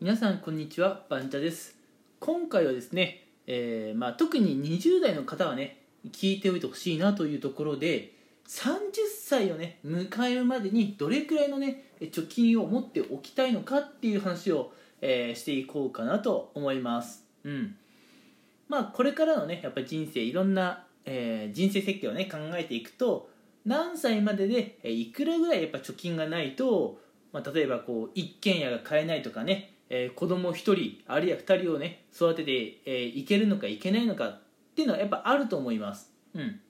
皆さんこんにちはバンチャです。今回はですね、えーまあ、特に20代の方はね聞いておいてほしいなというところで30歳をね迎えるまでにどれくらいのね貯金を持っておきたいのかっていう話を、えーしていこうかなと思います。うん。まあこれからのねやっぱり人生いろんな、えー人生設計をね考えていくと何歳まででえいくらぐらいやっぱ貯金がないと、まあ、例えばこう一軒家が買えないとかね、えー子供1人あるいは2人をね育てて、えーいけるのかいけないのかっていうのはやっぱあると思います。うん。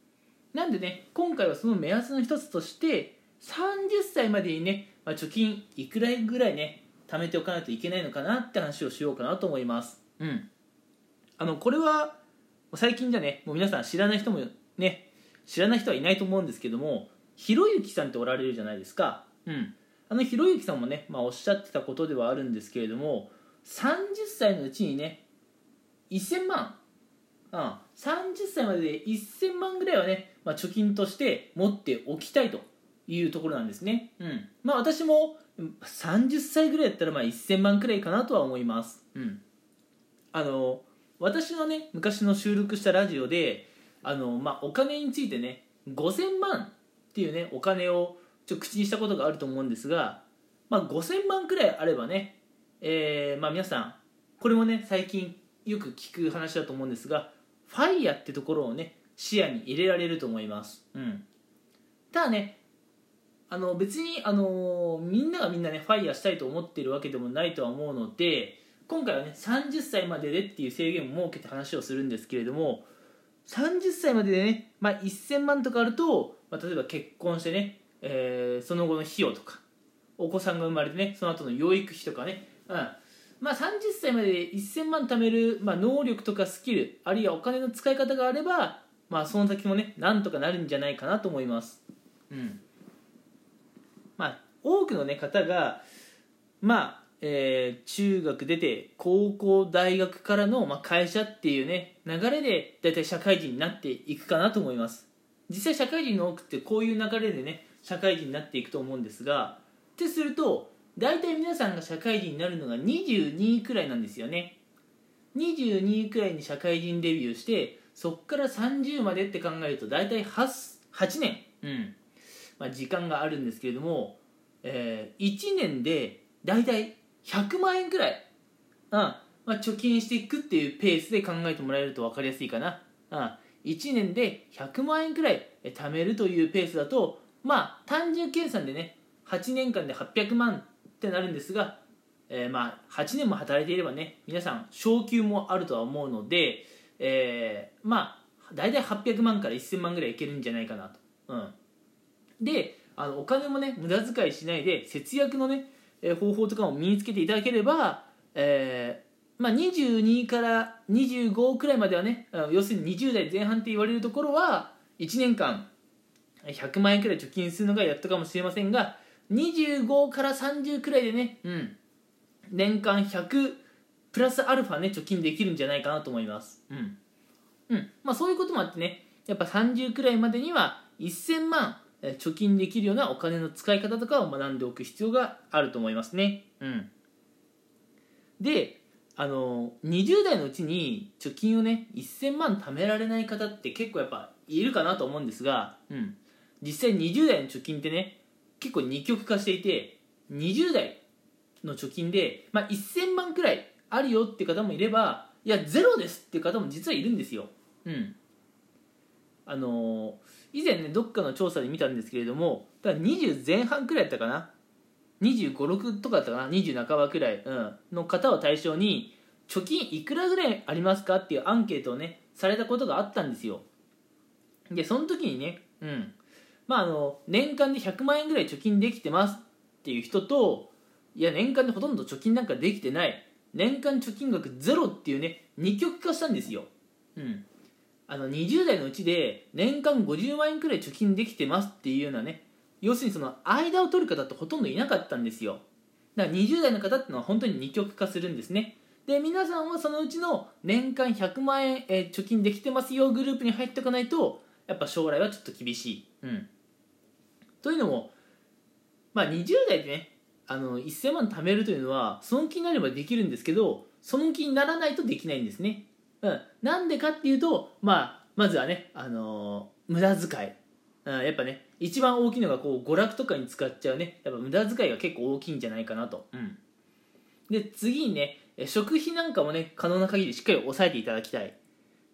なんでね今回はその目安の一つとして30歳までにね、まあ、貯金いくらぐらいね貯めておかないといけないのかなって話をしようかなと思います。うん。あのこれは最近じゃねもう皆さん知らない人もね知らない人はいないと思うんですけどもひろゆきさんっておられるじゃないですか。うんあのひろゆきさんもね、まあ、おっしゃってたことではあるんですけれども30歳のうちにね1000万うん、30歳までで1000万ぐらいはね、まあ、貯金として持っておきたいというところなんですね、うん。まあ、私も30歳ぐらいだったらまあ1000万くらいかなとは思います、うん、あの私のね昔の収録したラジオであの、まあ、お金についてね5000万っていうねお金をちょっと口にしたことがあると思うんですが、まあ、5000万くらいあればね、えーまあ、皆さんこれもね最近よく聞く話だと思うんですがファイヤーってところをね視野に入れられると思います、うん、ただねあの別に、あのみんながみんなねファイヤーしたいと思ってるわけでもないとは思うので今回はね30歳まででっていう制限を設けて話をするんですけれども30歳まででね、まあ、1000万とかあると、まあ、例えば結婚してね、えーその後の費用とかお子さんが生まれてねその後の養育費とかね、うん。まあ、30歳までで1000万貯める、まあ、能力とかスキルあるいはお金の使い方があれば、まあ、その先もねなんとかなるんじゃないかなと思います、うん。まあ、多くの、ね、方が、まあえー中学出て高校大学からの、まあ、会社っていうね流れで大体社会人になっていくかなと思います。実際社会人の多くってこういう流れでね社会人になっていくと思うんですがってすると大体皆さんが社会人になるのが22くらいなんですよね。22くらいに社会人デビューしてそっから30までって考えると大体 8, 8年、うん。まあ、時間があるんですけれども、えー1年で大体100万円くらい、うん。まあ、貯金していくっていうペースで考えてもらえると分かりやすいかな、うん、1年で100万円くらい貯めるというペースだとまあ単純計算でね8年間で800万ってなるんですが、えーまあ8年も働いていればね皆さん昇給もあるとは思うので、えーまあ大体800万から1000万ぐらいいけるんじゃないかなと、うん、であのお金もね無駄遣いしないで節約のね、方法とかも身につけていただければ、えーまあ、22から25くらいまではね要するに20代前半って言われるところは1年間100万円くらい貯金するのがやっとかもしれませんが25から30くらいでね、うん、年間100プラスアルファね貯金できるんじゃないかなと思います。うん、うん。まあ、そういうこともあってねやっぱ30くらいまでには1000万貯金できるようなお金の使い方とかを学んでおく必要があると思いますね。うん。であの20代のうちに貯金をね1000万貯められない方って結構やっぱいるかなと思うんですが、うん、実際20代の貯金ってね結構二極化していて20代の貯金で、まあ、1000万くらいあるよって方もいればいやゼロですっていう方も実はいるんですよ、うん、あの以前ねどっかの調査で見たんですけれどもだから20前半くらいだったかな。2 5 6とかだったかな。20半ばくらい、うん、の方を対象に貯金いくらぐらいありますかっていうアンケートをねされたことがあったんですよ。でその時にねうんまああの年間で100万円ぐらい貯金できてますっていう人といや年間でほとんど貯金なんかできてない。年間貯金額ゼロっていうね二極化したんですよ。うん。あの20代のうちで年間50万円くらい貯金できてますっていうようなね要するにその間を取る方ってほとんどいなかったんですよ。だから20代の方っていうのは本当に二極化するんですね。で皆さんはそのうちの年間100万円、えー貯金できてますよグループに入っておかないとやっぱ将来はちょっと厳しい、うん、というのも、まあ、20代でねあの1000万貯めるというのはその気になればできるんですけどその気にならないとできないんですね、うん、なんでかっていうと、まあ、まずはね、あのー、無駄遣い、うん、やっぱね一番大きいのがこう娯楽とかに使っちゃうね。やっぱ無駄遣いが結構大きいんじゃないかなと、うん、で次にね食費なんかもね可能な限りしっかり抑えていただきたい。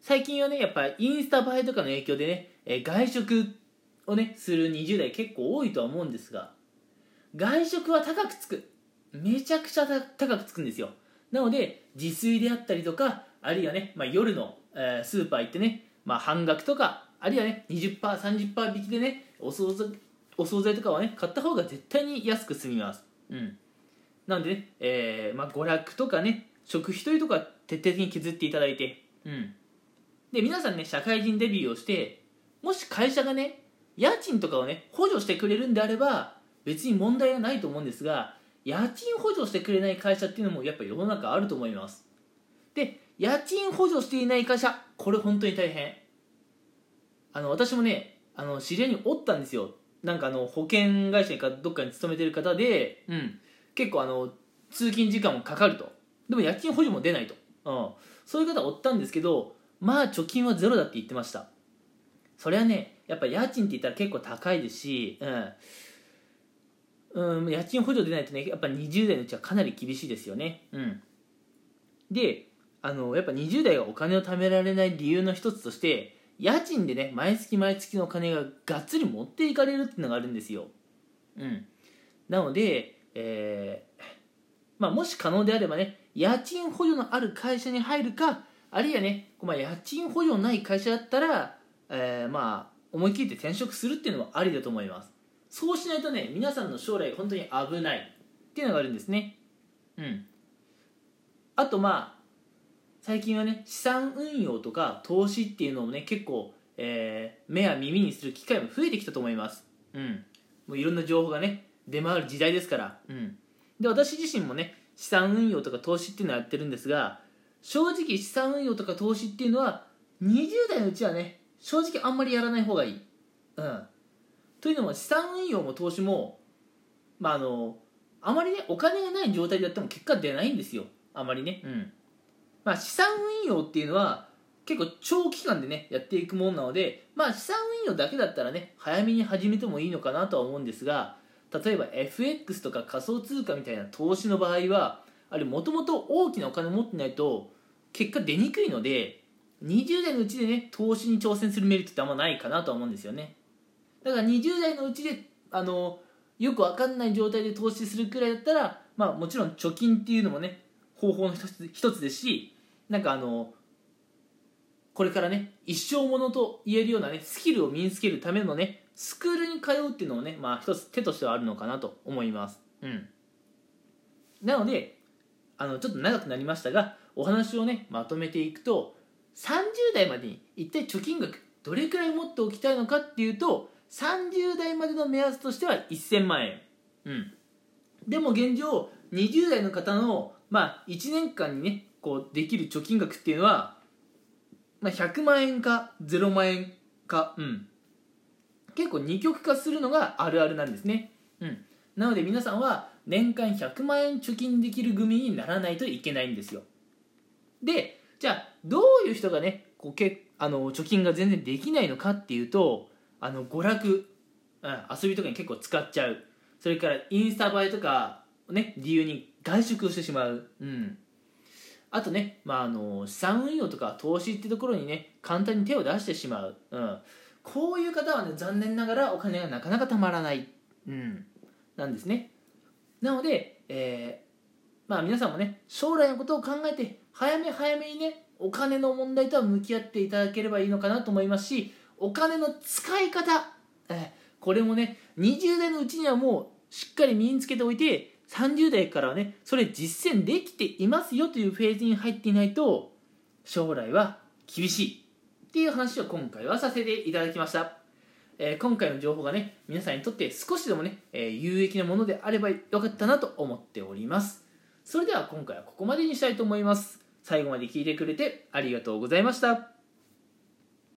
最近はねやっぱインスタ映えとかの影響でね外食をねする20代結構多いとは思うんですが外食は高くつく。めちゃくちゃ高くつくんですよ。なので自炊であったりとかあるいはね、まあ、夜の、えー、スーパー行ってね、まあ、半額とかあるいはね 20%30% 引きでねお惣菜お惣菜とかはね買った方が絶対に安く済みます。うん。なのでね、えーまあ、娯楽とかね食費というとこは徹底的に削っていただいて。うん。で皆さんね社会人デビューをしてもし会社がね家賃とかをね補助してくれるんであれば別に問題はないと思うんですが家賃補助してくれない会社っていうのもやっぱ世の中あると思います。で家賃補助していない会社これ本当に大変。あの私もねあの知り合いにおったんですよ。なんかあの保険会社かどっかに勤めてる方で、うん、結構あの通勤時間もかかると。でも家賃補助も出ないと、うん、そういう方おったんですけどまあ貯金はゼロだって言ってました。それはねやっぱ家賃って言ったら結構高いですし、うん。うん、家賃補助出ないとねやっぱ20代のうちはかなり厳しいですよね。うん。であのやっぱ20代がお金を貯められない理由の一つとして家賃でね毎月毎月のお金ががっつり持っていかれるっていうのがあるんですよ。うん。なので、えーまあ、もし可能であればね家賃補助のある会社に入るかあるいはね、まあ、家賃補助ない会社だったら、えー、まあ思い切って転職するっていうのもありだと思います。そうしないとね皆さんの将来本当に危ない。っていうのがあるんですね。うん。あとまあ最近はね資産運用とか投資っていうのをね結構、えー、目や耳にする機会も増えてきたと思います。うん。もういろんな情報がね出回る時代ですから。うん。で私自身もね資産運用とか投資っていうのをやってるんですが正直資産運用とか投資っていうのは20代のうちはね正直あんまりやらない方がいい。うん。というのも資産運用も投資もまああのあまりねお金がない状態でやっても結果出ないんですよ。あまりね。うん。まあ資産運用っていうのは結構長期間でねやっていくものなのでまあ資産運用だけだったらね早めに始めてもいいのかなとは思うんですが例えば FX とか仮想通貨みたいな投資の場合はあれもともと大きなお金を持ってないと結果出にくいので20代のうちでね投資に挑戦するメリットってあんまないかなとは思うんですよね。だから20代のうちであのよく分かんない状態で投資するくらいだったら、まあ、もちろん貯金っていうのもね方法の一つ一つですしなんかあのこれからね一生ものと言えるようなねスキルを身につけるためのねスクールに通うっていうのもねまあ一つ手としてはあるのかなと思います。うん。なのであのちょっと長くなりましたがお話をねまとめていくと30代までに一体貯金額どれくらい持っておきたいのかっていうと30代までの目安としては1000万円。うん。でも現状20代の方のまあ1年間にねこうできる貯金額っていうのは、まあ、100万円か0万円かうん。結構二極化するのがあるあるなんですね。うん。なので皆さんは年間100万円貯金できる組にならないといけないんですよ。でじゃあどういう人がねこうけあの貯金が全然できないのかっていうとあの娯楽、うん、遊びとかに結構使っちゃう。それからインスタ映えとかね理由に外食をしてしまう、うん、あとね、まあ、あの資産運用とか投資ってところにね簡単に手を出してしまう、うん、こういう方はね残念ながらお金がなかなかたまらない、うん、なんですね。なので、えー、まあ皆さんもね将来のことを考えて早め早めにねお金の問題とは向き合っていただければいいのかなと思いますしお金の使い方、えこれもね20代のうちにはもうしっかり身につけておいて30代からはねそれ実践できていますよというフェーズに入っていないと将来は厳しい。っていう話を今回はさせていただきました、えー、今回の情報がね皆さんにとって少しでもね、えー、有益なものであればよかったなと思っております。それでは今回はここまでにしたいと思います。最後まで聞いてくれてありがとうございました。